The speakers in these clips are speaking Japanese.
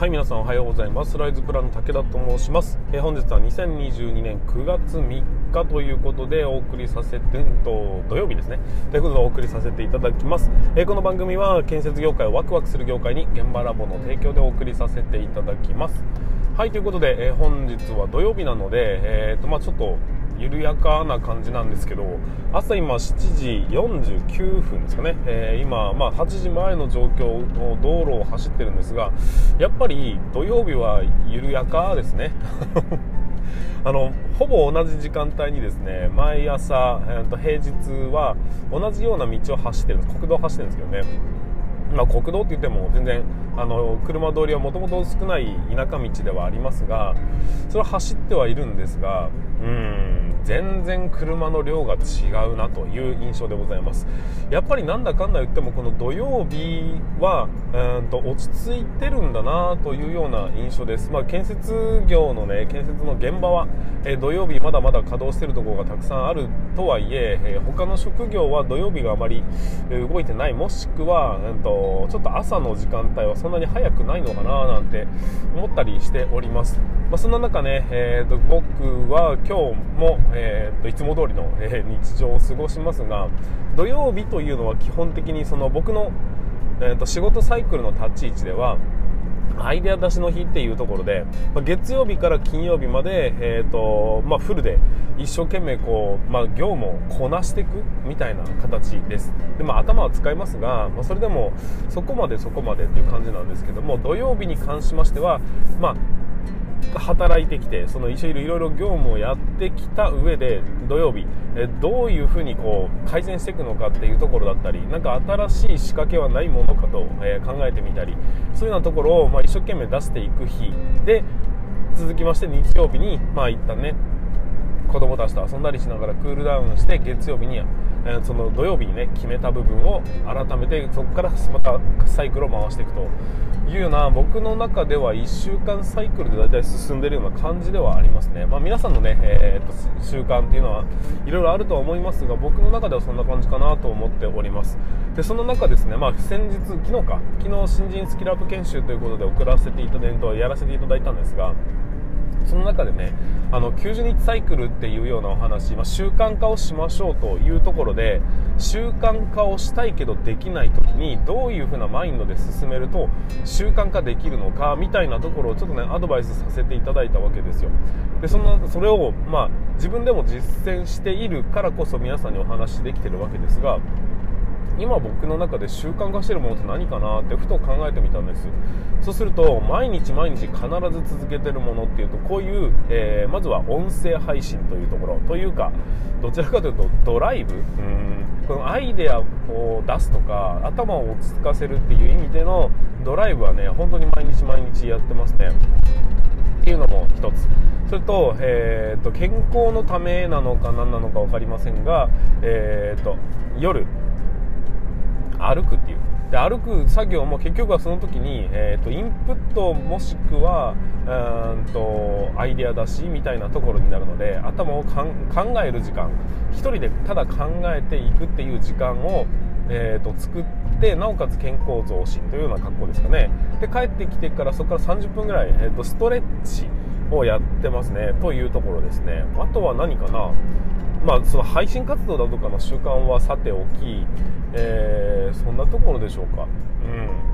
はい皆さんおはようございます。ライズプランの武田と申します、えー、本日は2022年9月3日ということでお送りさせてと土曜日ですね。ということでお送りさせていただきます、えー、この番組は建設業界をワクワクする業界に現場ラボの提供でお送りさせていただきます。はいということで、えー、本日は土曜日なので、えーとまあ、ちょっと緩やかな感じなんですけど朝今7時49分ですかね、えー、今、まあ、8時前の状況の道路を走ってるんですがやっぱり土曜日は緩やかですね。あのほぼ同じ時間帯にですね毎朝、えー、と平日は同じような道を走ってる国道を走ってるんですけどね。まあ、国道って言っても全然あの車通りはもともと少ない田舎道ではありますがそれは走ってはいるんですがうん。全然車の量が違うなという印象でございます。やっぱりなんだかんだ言ってもこの土曜日はうんと落ち着いてるんだなというような印象です、まあ、建設業のね建設の現場は、え土曜日まだまだ稼働してるところがたくさんあるとはいええ他の職業は土曜日があまり動いてない。もしくは、うんと、ちょっと朝の時間帯はそんなに早くないのかななんて思ったりしております、まあ、そんな中ね、えーと僕は今日もえー、といつも通りの、え、日常を過ごしますが土曜日というのは基本的にその僕の、えー、と仕事サイクルの立ち位置ではアイデア出しの日っていうところで、ま、月曜日から金曜日まで、えーとまあ、フルで一生懸命こう、まあ、業務をこなしていくみたいな形です。で、まあ、頭は使いますが、まあ、それでもそこまでそこまでっていう感じなんですけども土曜日に関しましては、まあ、働いてきてその一緒にいろいろ業務をやってきた上で土曜日えどういうふうにこう改善していくのかっていうところだったりなんか新しい仕掛けはないものかと、え考えてみたりそういうようなところを、まあ、一生懸命出していく日で続きまして日曜日にまあ一旦ね子供たちと遊んだりしながらクールダウンして月曜日に、えー、その土曜日にね決めた部分を改めてそこからまたサイクルを回していくというような僕の中では1週間サイクルで大体進んでるような感じではありますね、まあ、皆さんのね、えー、と習慣っていうのはいろいろあるとは思いますが僕の中ではそんな感じかなと思っております。でその中ですね、まあ、先日昨日か。昨日新人スキルアップ研修ということで送らせていただいたやらせていただいたんですがその中でねあの90日サイクルっていうようなお話、まあ、習慣化をしましょうというところで習慣化をしたいけどできない時にどういう風なマインドで進めると習慣化できるのかみたいなところをちょっとねアドバイスさせていただいたわけですよ。でそのそれを、まあ、自分でも実践しているからこそ皆さんにお話しできてるわけですが今僕の中で習慣化してるものって何かなってふと考えてみたんです。そうすると毎日毎日必ず続けてるものっていうとこういう、えー、まずは音声配信というところ。というかどちらかというとドライブ。うん。このアイデアを出すとか頭を落ち着かせるっていう意味でのドライブはね本当に毎日毎日やってますね。っていうのも一つ。それと,、えーと、健康のためなのか何なのか分かりませんが、えーと夜。歩くっていう。で歩く作業も結局はその時に、えーと、インプットもしくはうんとアイデア出しみたいなところになるので頭を考える時間。1人でただ考えていくっていう時間を、えーと、作ってなおかつ健康増進というような格好ですかね。で帰ってきてからそこから30分ぐらい、えーとストレッチをやってますね。というところですね。あとは何かな。まあ、その配信活動だとかの習慣はさておき、えー、そんなところでしょうか。うん。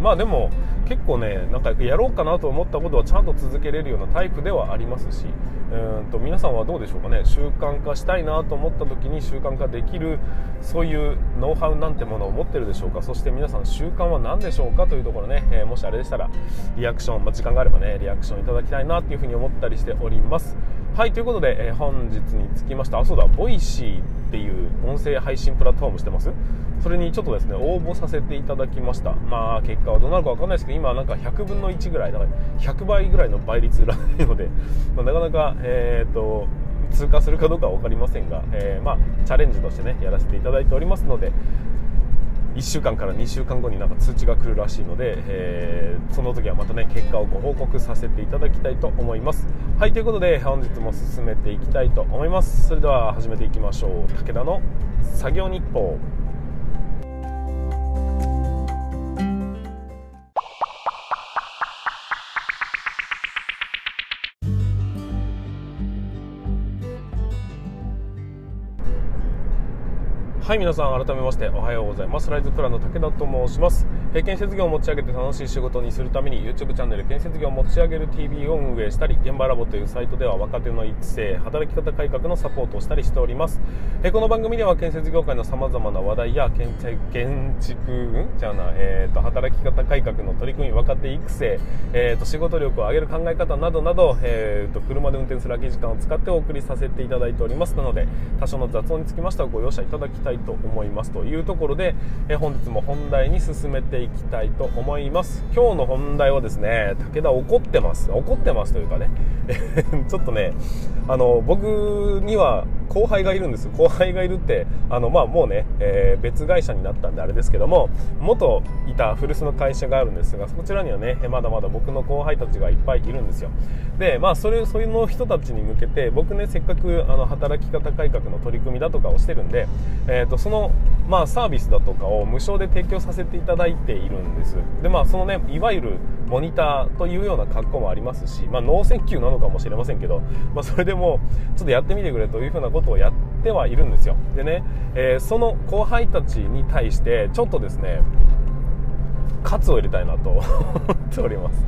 まあでも結構ねなんかやろうかなと思ったことはちゃんと続けれるようなタイプではありますしうんと皆さんはどうでしょうかね。習慣化したいなと思った時に習慣化できるそういうノウハウなんてものを持ってるでしょうか。そして皆さん習慣は何でしょうかというところね、えー、もしあれでしたらリアクション、まあ、時間があればねリアクションいただきたいなっていうふうに思ったりしております。はいということで、えー、本日につきましてあそうだ Voicy っていう音声配信プラットフォームしてます？それにちょっとですね応募させていただきました。まあ結果はどうなるか分かんないですけど今なんか100分の1ぐらいだから100倍ぐらいの倍率らしいので、まあ、なかなかえー、っと通過するかどうかは分かりませんが、えー、まあ、チャレンジとしてねやらせていただいておりますので1週間から2週間後になんか通知が来るらしいので、えー、その時はまたね結果をご報告させていただきたいと思います。はいということで本日も進めていきたいと思います。それでは始めていきましょう。武田の作業日報。はい皆さん改めましておはようございます。ライズプランの武田と申します、え建設業を持ち上げて楽しい仕事にするために YouTube チャンネル建設業を持ち上げる TV を運営したり現場ラボというサイトでは若手の育成働き方改革のサポートをしたりしております、えこの番組では建設業界のさまざまな話題や建建築ん？じゃあな、えーと、働き方改革の取り組み若手育成、えーと、仕事力を上げる考え方などなど、えーと、と車で運転する空き時間を使ってお送りさせていただいております。なので多少の雑音につきましてはご容赦いただきたいと思いますというところで、え本日も本題に進めていきたいと思います。今日の本題はですね武田怒ってます。怒ってますというかね。ちょっとねあの僕には後輩がいるんです。後輩がいるってあの、まあ、もうね、えー、別会社になったんであれですけども元いた古巣の会社があるんですがそちらにはねまだまだ僕の後輩たちがいっぱいいるんですよ。でまあそれそういうの人たちに向けて僕ねせっかくあの働き方改革の取り組みだとかをしてるんで、えーと、その、まあ、サービスだとかを無償で提供させていただいているんです。でまあそのねいわゆるモニターというような格好もありますし、まあ、ノー選球なのかもしれませんけど、まあ、それでもちょっとやってみてくれというふうなことをやってはいるんですよ。でね、えー、その後輩たちに対してちょっとですね喝を入れたいなと 思っております。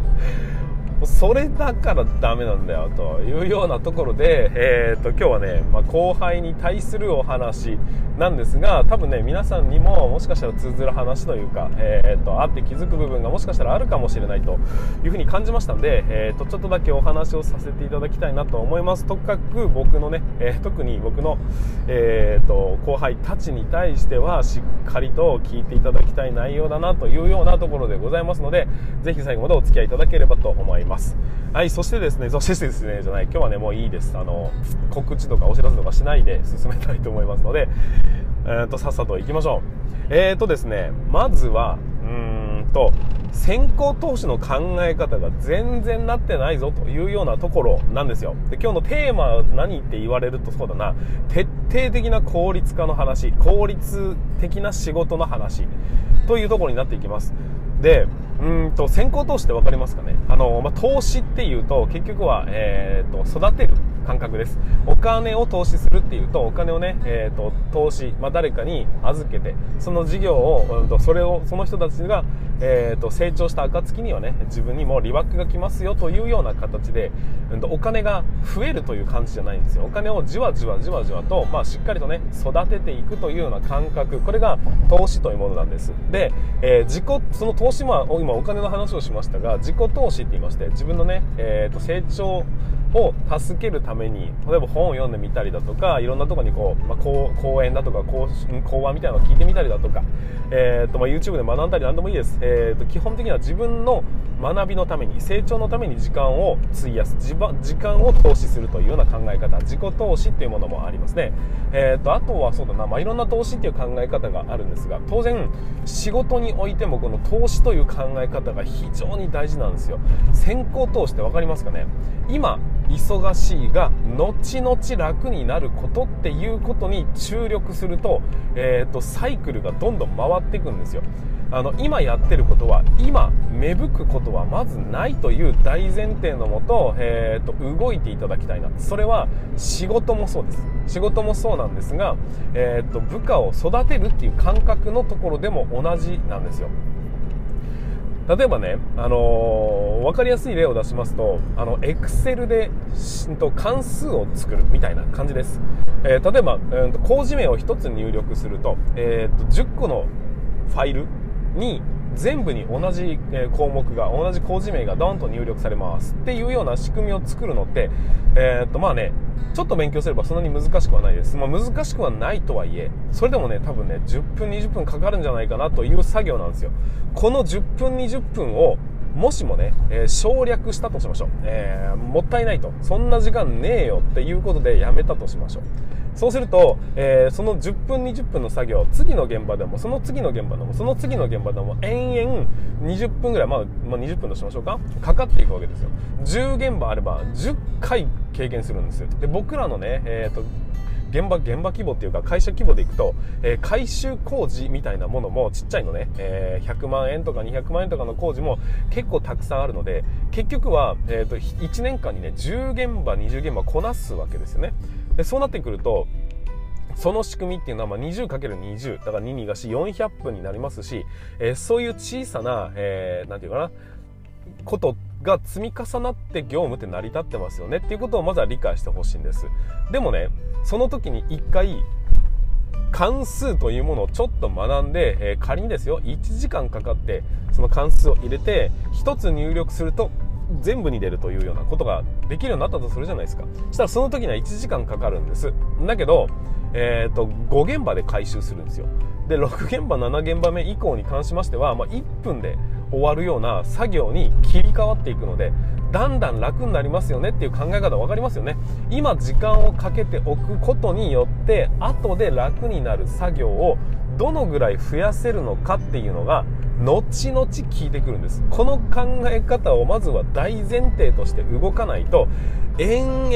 それだからダメなんだよというようなところで、えーと、今日はね、まあ、後輩に対するお話なんですが多分ね皆さんにももしかしたら通ずる話というか、えーと、あって気づく部分がもしかしたらあるかもしれないというふうに感じましたんで、えーと、ちょっとだけお話をさせていただきたいなと思います。とかく僕のね、えー、特に僕の、えー、と後輩たちに対してはしっかりと聞いていただきたい内容だなというようなところでございますのでぜひ最後までお付き合いいただければと思います。はいそしてですねそしてですねじゃない今日はねもういいです。あの告知とかお知らせとかしないで進めたいと思いますのでえーと、さっさと行きましょう。えーとですねまずはうーんと先行投資の考え方が全然なってないぞというようなところなんですよ。で今日のテーマは何って言われるとそうだな。徹底的な効率化の話効率的な仕事の話というところになっていきます。でうんと先行投資って分かりますかね？あの、まあ、投資っていうと結局は、えーと、育てる。感覚です。お金を投資するっていうとお金をね、えーと、投資、まあ、誰かに預けてその事業を、うんと、それをその人たちが、えー、と成長した暁にはね自分にも利益が来ますよというような形で、うん、とお金が増えるという感じじゃないんですよ。お金をじわじわじわじわと、まあ、しっかりとね育てていくというような感覚。これが投資というものなんです。で、えー、自己その投資も今今お金の話をしましたが自己投資って言いまして自分のね、えー、と成長を助けるために例えば本を読んでみたりだとかいろんなとこにこう、まあ、講講演だとか講講話みたいなのを聞いてみたりだとか、えーとまあ、YouTube で学んだり何でもいいです、えーと、基本的には自分の学びのために成長のために時間を費やす時間を投資するというような考え方自己投資っていうものもありますね、えーと、あとはそうだな、まあ、いろんな投資っていう考え方があるんですが当然仕事においてもこの投資という考え方が非常に大事なんですよ。先行投資って分かりますかね？今忙しいが後々楽になることっていうことに注力すると,、えーと、サイクルがどんどん回っていくんですよ。あの今やってることは今芽吹くことはまずないという大前提のもと,、えーと、動いていただきたいな。それは仕事もそうです。仕事もそうなんですが、えーと部下を育てるっていう感覚のところでも同じなんですよ。例えばね、あのー、分かりやすい例を出しますと、あの、エクセルで、と関数を作るみたいな感じです。えー、例えば、えーと、工事名を1つ入力すると、えーと、10個のファイルに全部に同じ項目が同じ工事名がドンと入力されます。っていうような仕組みを作るのって、え、っとまあねちょっと勉強すればそんなに難しくはないです、まあ、難しくはないとはいえそれでもね多分ね10分20分かかるんじゃないかなという作業なんですよ。この10分20分をもしもね、えー、省略したとしましょう、えー、もったいないと。そんな時間ねえよっていうことでやめたとしましょう。そうすると、えー、その10分20分の作業次の現場でもその次の現場でもその次の現場でも延々20分ぐらい、まあ、まあ、20分としましょうかかかっていくわけですよ10現場あれば10回経験するんですよで僕らのね、えーと現場、現場規模っていうか会社規模でいくと、えー、改修工事みたいなものもちっちゃいのね、えー、100万円とか200万円とかの工事も結構たくさんあるので、結局は、えっ、ー、と、1年間にね、10現場、20現場こなすわけですよね。で、そうなってくると、その仕組みっていうのは、20×20 だから2 2がし400分になりますし、えー、そういう小さな、えー、ていうかなことが積み重なって業務って成り立ってますよねっていうことをまずは理解してほしいんです。でもねその時に一回関数というものをちょっと学んで、えー、仮にですよ1時間かかってその関数を入れて1つ入力すると全部に出るというようなことができるようになったとするじゃないですか。そしたらその時には1時間かかるんです。だけど、えーと、5現場で回収するんですよ。で6現場7現場目以降に関しましては、まあ、1分で終わるような作業に切り替わっていくのでだんだん楽になりますよねっていう考え方分かりますよね。今時間をかけておくことによって後で楽になる作業をどのぐらい増やせるのかっていうのが後々聞いてくるんです。この考え方をまずは大前提として動かないと延々、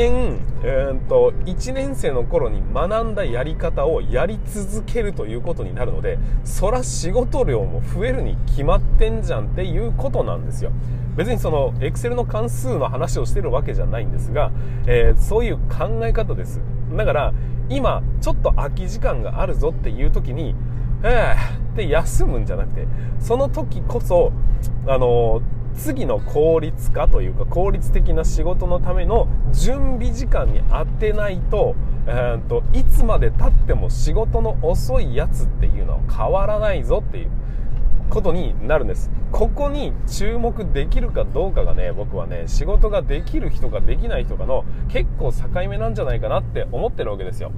えーと、1年生の頃に学んだやり方をやり続けるということになるのでそら仕事量も増えるに決まってんじゃんっていうことなんですよ。別にそのエクセルの関数の話をしてるわけじゃないんですが、えー、そういう考え方です。だから今ちょっと空き時間があるぞっていう時にえーって休むんじゃなくてその時こそあの次の効率化というか効率的な仕事のための準備時間に当てないと,、えーと、いつまでたっても仕事の遅いやつっていうのは変わらないぞっていうことになるんです。ここに注目できるかどうかがね僕はね仕事ができる人かできない人かの結構境目なんじゃないかなって思ってるわけですよ。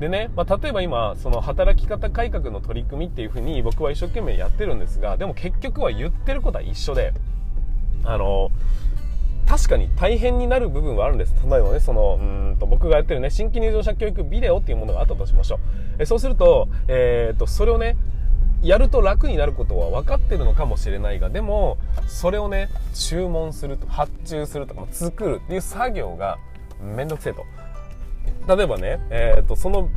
でね、まあ、例えば今その働き方改革の取り組みっていうふうに僕は一生懸命やってるんですがでも結局は言ってることは一緒であの確かに大変になる部分はあるんです。例えばね、その、うんと、僕がやってるね、新規入場者教育ビデオっていうものがあったとしましょう。えそうすると、えー、っと、それをね、やると楽になることは分かってるのかもしれないが、でも、それをね、注文すると、発注するとか、作るっていう作業がめんどくせえと。例えばね、えー、っと、その、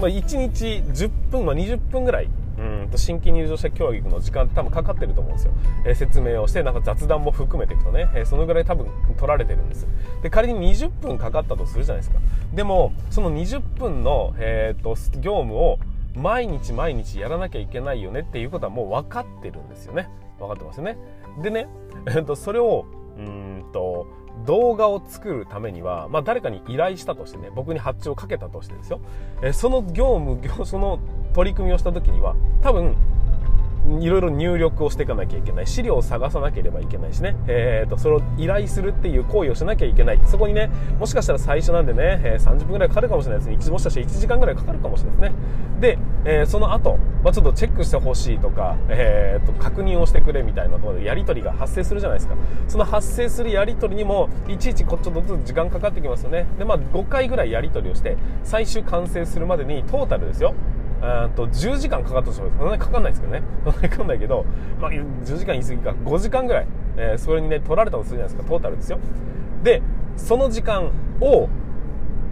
まあ、1日10分、まあ、20分ぐらい、うんと新規入場者教育の時間って多分かかってると思うんですよ、えー、説明をしてなんか雑談も含めていくとね、えー、そのぐらい多分取られてるんです。で仮に20分かかったとするじゃないですか。でもその20分の、えーと業務を毎日毎日やらなきゃいけないよねっていうことはもう分かってるんですよね。分かってますよね。でね、えー、とそれをうんと動画を作るためには、まあ、誰かに依頼したとしてね僕に発注をかけたとしてですよ、え、その業務 その取り組みをした時には多分いろいろ入力をしていかなきゃいけない。資料を探さなければいけないしね、えーと、それを依頼するっていう行為をしなきゃいけない。そこにねもしかしたら最初なんでね、えー、30分ぐらいかかるかもしれないですね。もしかしたら1時間ぐらいかかるかもしれないですね。で、えー、その後、まあ、ちょっとチェックしてほしいとか、えーと、確認をしてくれみたいなところでやり取りが発生するじゃないですか。その発生するやり取りにもいちいちこっちょっとずつ時間かかってきますよね。でまあ5回ぐらいやり取りをして最終完成するまでにトータルですよ。と10時間かかったとします。そんなにかかんないですけどね。そんなにかかんないけど、まあ、10時間言い過ぎか。5時間ぐらい、えー、それにね取られたとするじゃないですか。トータルですよ。でその時間を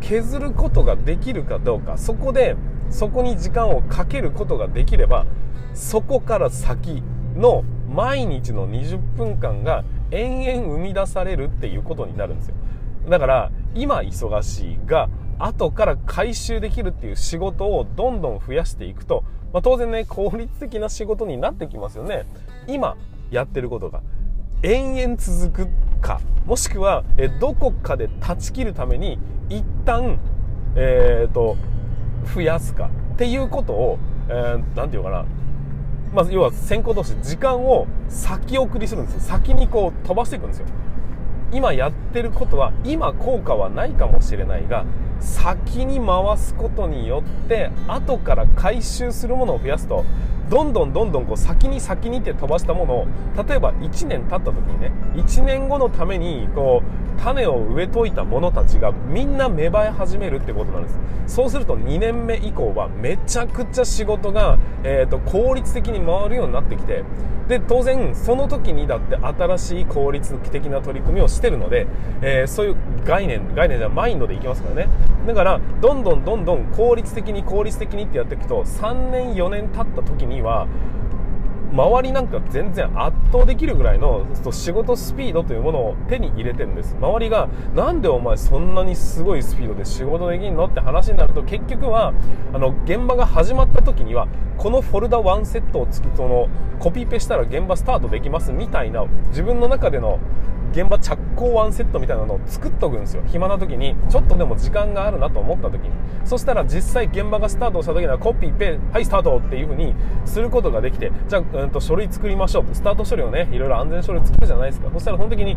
削ることができるかどうか。そこでそこに時間をかけることができればそこから先の毎日の20分間が延々生み出されるっていうことになるんですよ。だから今忙しいが後から回収できるっていう仕事をどんどん増やしていくと、まあ、当然ね効率的な仕事になってきますよね。今やってることが延々続くかもしくはえどこかで断ち切るために一旦えっ、ー、と増やすかっていうことを何、えー、て言うかな。まあ、要は先行同士時間を先送りするんですよ。先にこう飛ばしていくんですよ。今やってることは今効果はないかもしれないが先に回すことによって後から回収するものを増やすと。どんどんどんどんこう先に先にって飛ばしたものを例えば1年経った時にね1年後のためにこう種を植えといた者たちがみんな芽生え始めるってことなんです。そうすると2年目以降はめちゃくちゃ仕事が、えーと、効率的に回るようになってきてで当然その時にだって新しい効率的な取り組みをしてるので、えー、そういう概念概念じゃマインドでいきますからね。だからどんどんどんどん効率的に効率的にってやっていくと3年4年経った時には周りなんか全然圧倒できるぐらいの仕事スピードというものを手に入れてるんです。周りがなんでお前そんなにすごいスピードで仕事できんのって話になると結局はあの現場が始まった時にはこのフォルダ1セットをつくそのコピペしたら現場スタートできますみたいな自分の中での現場着工ワンセットみたいなのを作っとくんですよ。暇な時にちょっとでも時間があるなと思った時に。そしたら実際現場がスタートした時にはコピーペはいスタートっていう風にすることができてじゃあ、うん、と書類作りましょうスタート処理をねいろいろ安全書類作るじゃないですか。そしたらその時に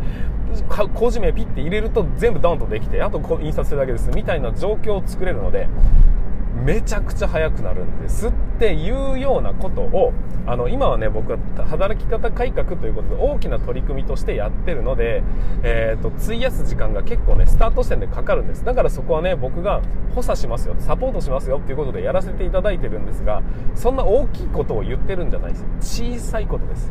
工事名ピッて入れると全部ダウンとできてあと印刷するだけです。みたいな状況を作れるのでめちゃくちゃ速くなるんですっていうようなことをあの今はね僕は働き方改革ということで大きな取り組みとしてやってるので、えーと、費やす時間が結構ねスタート地点でかかるんです。だからそこはね僕が補佐しますよサポートしますよっていうことでやらせていただいてるんですがそんな大きいことを言ってるんじゃないです。小さいことです。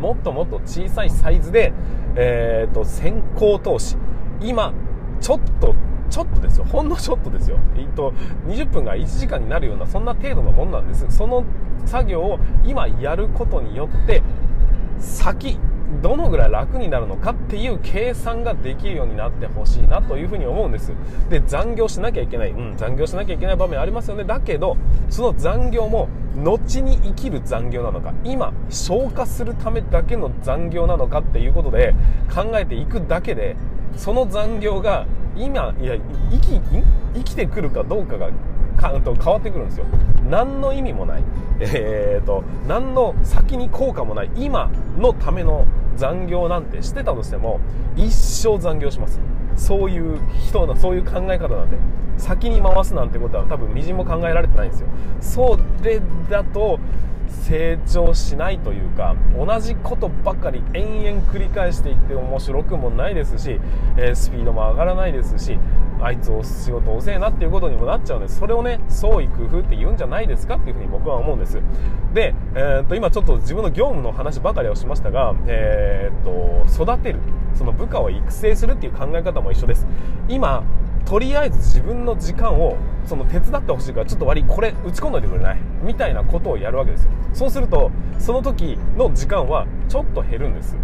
もっともっと小さいサイズで、えーと先行投資。今ちょっとちょっとですよほんのちょっとですよ、えっと、20分が1時間になるようなそんな程度のもんなんです。その作業を今やることによって先どのぐらい楽になるのかっていう計算ができるようになってほしいなというふうに思うんです。で残業しなきゃいけない、うん、残業しなきゃいけない場面ありますよね。だけどその残業も後に生きる残業なのか今消化するためだけの残業なのかっていうことで考えていくだけでその残業が今いや生き生きてくるかどうかがかと変わってくるんですよ。何の意味もない、えーと、何の先に効果もない。今のための残業なんてしてたとしても一生残業します。そういう人のそういう考え方なんで先に回すなんてことは多分みじんも考えられてないんですよ。それだと成長しないというか同じことばかり延々繰り返していって面白くもないですし、えー、スピードも上がらないですしあいつお仕事遅えなっていうことにもなっちゃうんでそれをね創意工夫って言うんじゃないですかっていうふうに僕は思うんです。で、えー、っと今ちょっと自分の業務の話ばかりをしましたが、えー、っと育てる。その部下を育成するっていう考え方も一緒です。今とりあえず自分の時間をその手伝ってほしいからちょっと悪いこれ打ち込んどいてくれない？みたいなことをやるわけですよ。そうするとその時の時間はちょっと減るんです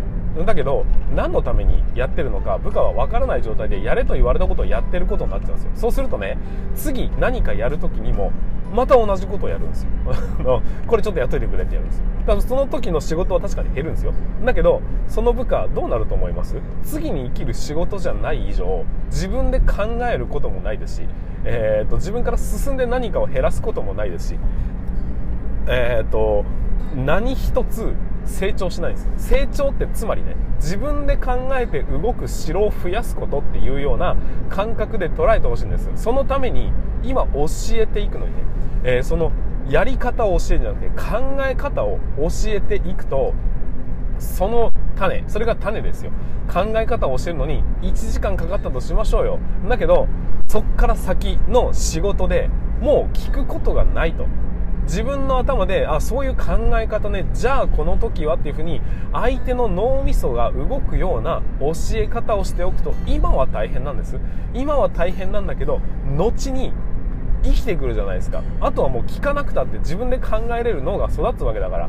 だけど何のためにやってるのか部下は分からない状態でやれと言われたことをやってることになっちゃうんですよ。そうするとね次何かやる時にもまた同じことをやるんですよ。これちょっとやっといてくれってやるんですよ。だからその時の仕事は確かに減るんですよ。だけどその部下どうなると思います？次に生きる仕事じゃない以上自分で考えることもないですし、えーと、自分から進んで何かを減らすこともないですしえっ、ー、と何一つ成長しないんです成長ってつまりね自分で考えて動く城を増やすことっていうような感覚で捉えてほしいんですそのために今教えていくのにね、えー、そのやり方を教えるんじゃなくて考え方を教えていくとその種それが種ですよ。考え方を教えるのに1時間かかったとしましょうよ。だけどそっから先の仕事でもう聞くことがないと。自分の頭であそういう考え方ねじゃあこの時はっていうふうに相手の脳みそが動くような教え方をしておくと今は大変なんです。今は大変なんだけど後に生きてくるじゃないですか。あとはもう聞かなくたって自分で考えれる脳が育つわけだから。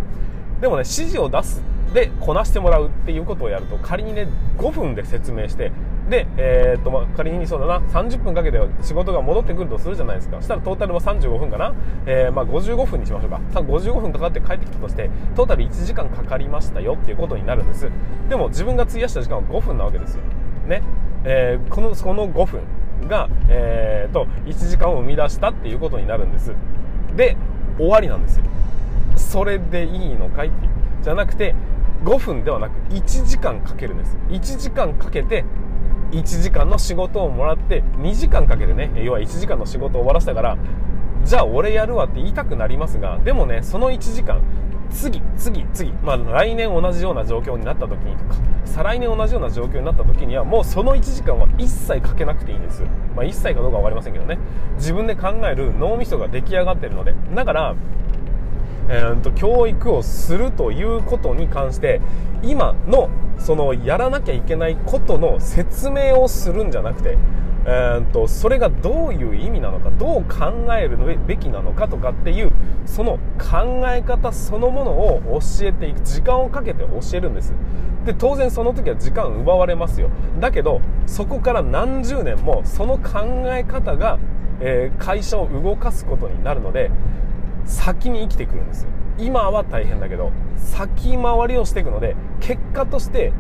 でもね指示を出す。でこなしてもらうっていうことをやると仮にね5分で説明してで、えー、っとまあ、仮にそうだな30分かけて仕事が戻ってくるとするじゃないですか。そしたらトータルは35分かな、えー、まあ、55分にしましょうか。55分かかって帰ってきたとしてトータル1時間かかりましたよっていうことになるんです。でも自分が費やした時間は5分なわけですよ。ね、えー、このこの5分が、えーと、1時間を生み出したっていうことになるんです。で終わりなんですよ。それでいいのかいっていう。じゃなくて5分ではなく1時間かけるんです。1時間かけて1時間の仕事をもらって2時間かけてね要は1時間の仕事を終わらせたからじゃあ俺やるわって言いたくなりますがでもねその1時間次次次、まあ、来年同じような状況になった時にとか再来年同じような状況になった時にはもうその1時間は一切かけなくていいんです、まあ、一切かどうか分かりませんけどね。自分で考える脳みそが出来上がってるので。だからえーと、教育をするということに関して今のそのやらなきゃいけないことの説明をするんじゃなくてえー、とそれがどういう意味なのかどう考えるべきなのかとかっていうその考え方そのものを教えていく時間をかけて教えるんです。で当然その時は時間奪われますよ。だけどそこから何十年もその考え方が、会社を動かすことになるので先に生きてくるんですよ。今は大変だけど先回りをしていくので結果として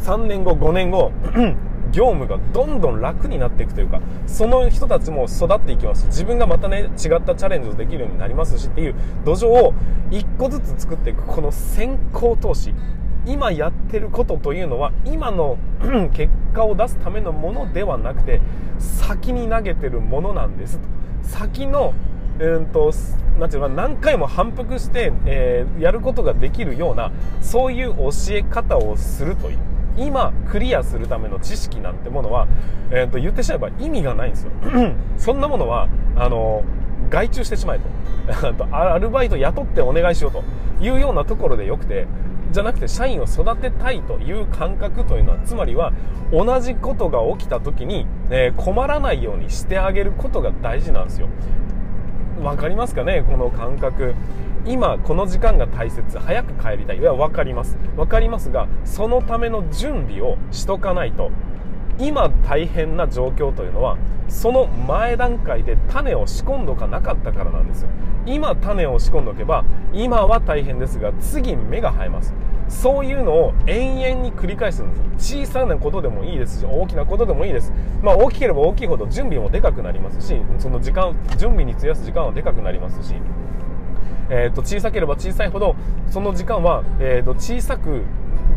3年後5年後 業務がどんどん楽になっていくというかその人たちも育っていきます。自分がまたね違ったチャレンジをできるようになりますしっていう土壌を1個ずつ作っていくこの先行投資。今やってることというのは今の 結果を出すためのものではなくて先に投げてるものなんですと。先のうんとなんていうか何回も反復して、えー、やることができるようなそういう教え方をするという今クリアするための知識なんてものは、えー、と言ってしまえば意味がないんですよ。そんなものはあの外注してしまえと アルバイト雇ってお願いしようと。いうようなところでよくてじゃなくて社員を育てたいという感覚というのはつまりは同じことが起きた時に、えー、困らないようにしてあげることが大事なんですよ。分かりますかね？この感覚。今この時間が大切。早く帰りたい。いや分かります。分かりますがそのための準備をしとかないと。今大変な状況というのはその前段階で種を仕込んどかなかったからなんですよ。今種を仕込んどけば今は大変ですが次芽が生えます。そういうのを延々に繰り返すんです小さなことでもいいですし大きなことでもいいです。まあ大きければ大きいほど準備もでかくなりますしその時間準備に費やす時間はでかくなりますし。えー、と小さければ小さいほどその時間は、えー、と小さく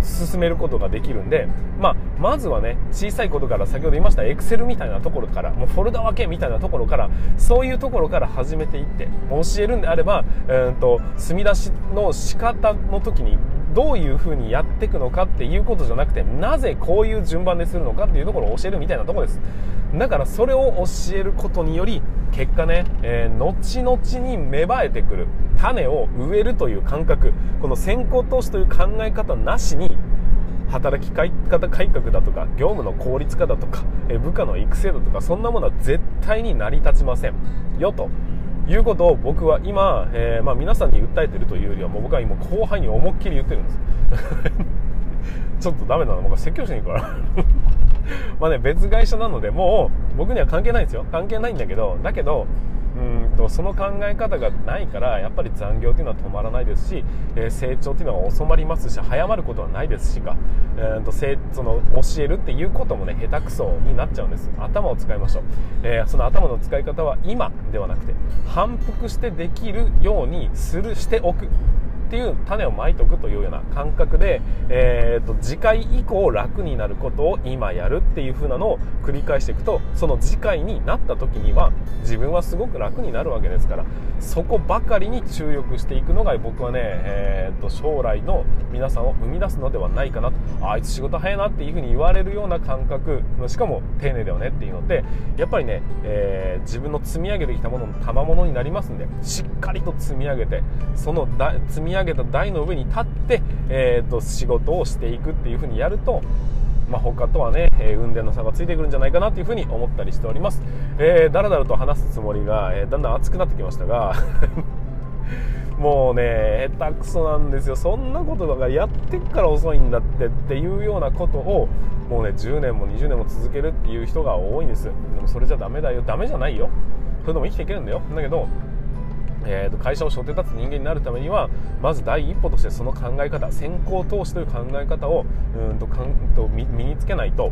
進めることができるんで、まあ、まずはね小さいことから先ほど言いました Excel みたいなところからもうフォルダ分けみたいなところからそういうところから始めていって教えるんであれば、えーと、墨出しの仕方の時にどういう風にやっていくのかっていうことじゃなくてなぜこういう順番でするのかっていうところを教えるみたいなところです。だからそれを教えることにより結果ね、えー、後々に芽生えてくる種を植えるという感覚。この先行投資という考え方なしに働き方改革だとか業務の効率化だとか部下の育成だとかそんなものは絶対に成り立ちません。よと。いうことを僕は今、えー、まあ、皆さんに訴えてるというよりはもう僕は今後輩に思いっきり言ってるんです。ちょっとダメなの僕は説教しに行くから。まあね別会社なのでもう僕には関係ないんですよ。関係ないんだけどだけどうんとその考え方がないからやっぱり残業というのは止まらないですし、えー、成長というのは遅まりますし早まることはないですしか、えーと、せその教えるっていうこともね下手くそになっちゃうんです。頭を使いましょう、えー、その頭の使い方は今ではなくて反復してできるようにするしておく。っていう種をまいとくというような感覚で、えーと、次回以降楽になることを今やるっていう風なのを繰り返していくとその次回になった時には自分はすごく楽になるわけですからそこばかりに注力していくのが僕はね、えーと、将来の皆さんを生み出すのではないかなとあいつ仕事早いなっていう風に言われるような感覚しかも丁寧だよねっていうのってやっぱりね、えー、自分の積み上げてきたものの賜物になりますんでしっかりと積み上げてその積み上げた台の上に立って、えーと、仕事をしていくっていう風にやるとまあ、他とはね、えー、運転の差がついてくるんじゃないかなというふうに思ったりしております。えー、だらだらと話すつもりが、えー、だんだん熱くなってきましたが もうね、下手くそなんですよ。そんなことだからやってっから遅いんだってっていうようなことを、もうね、10年も20年も続けるっていう人が多いんです。でもそれじゃダメだよ。ダメじゃないよ。それでも生きていけるんだよ。だけど、えー、と会社を背負って立つ人間になるためにはまず第一歩としてその考え方先行投資という考え方をうんとかんと身につけないと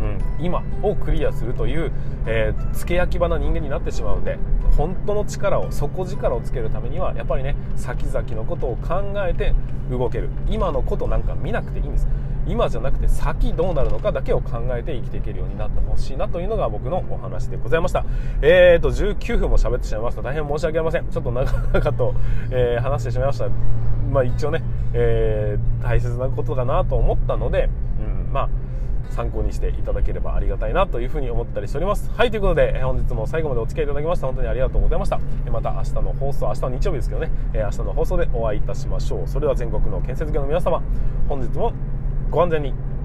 うん、今をクリアするという、えー、付け焼き場な人間になってしまうので本当の力を底力をつけるためにはやっぱりね先々のことを考えて動ける。今のことなんか見なくていいんです。今じゃなくて先どうなるのかだけを考えて生きていけるようになってほしいなというのが僕のお話でございましたえーと19分も喋ってしまいました大変申し訳ありませんちょっと長々と、えー、話してしまいましたまあ一応ね、えー、大切なことだなと思ったので、うん、まあ参考にしていただければありがたいなというふうに思ったりしております。はい、ということで、本日も最後までお付き合いいただきました。本当にありがとうございました。また明日の放送、明日は日曜日ですけどね、明日の放送でお会いいたしましょう。それでは全国の建設業の皆様、本日もご安全に。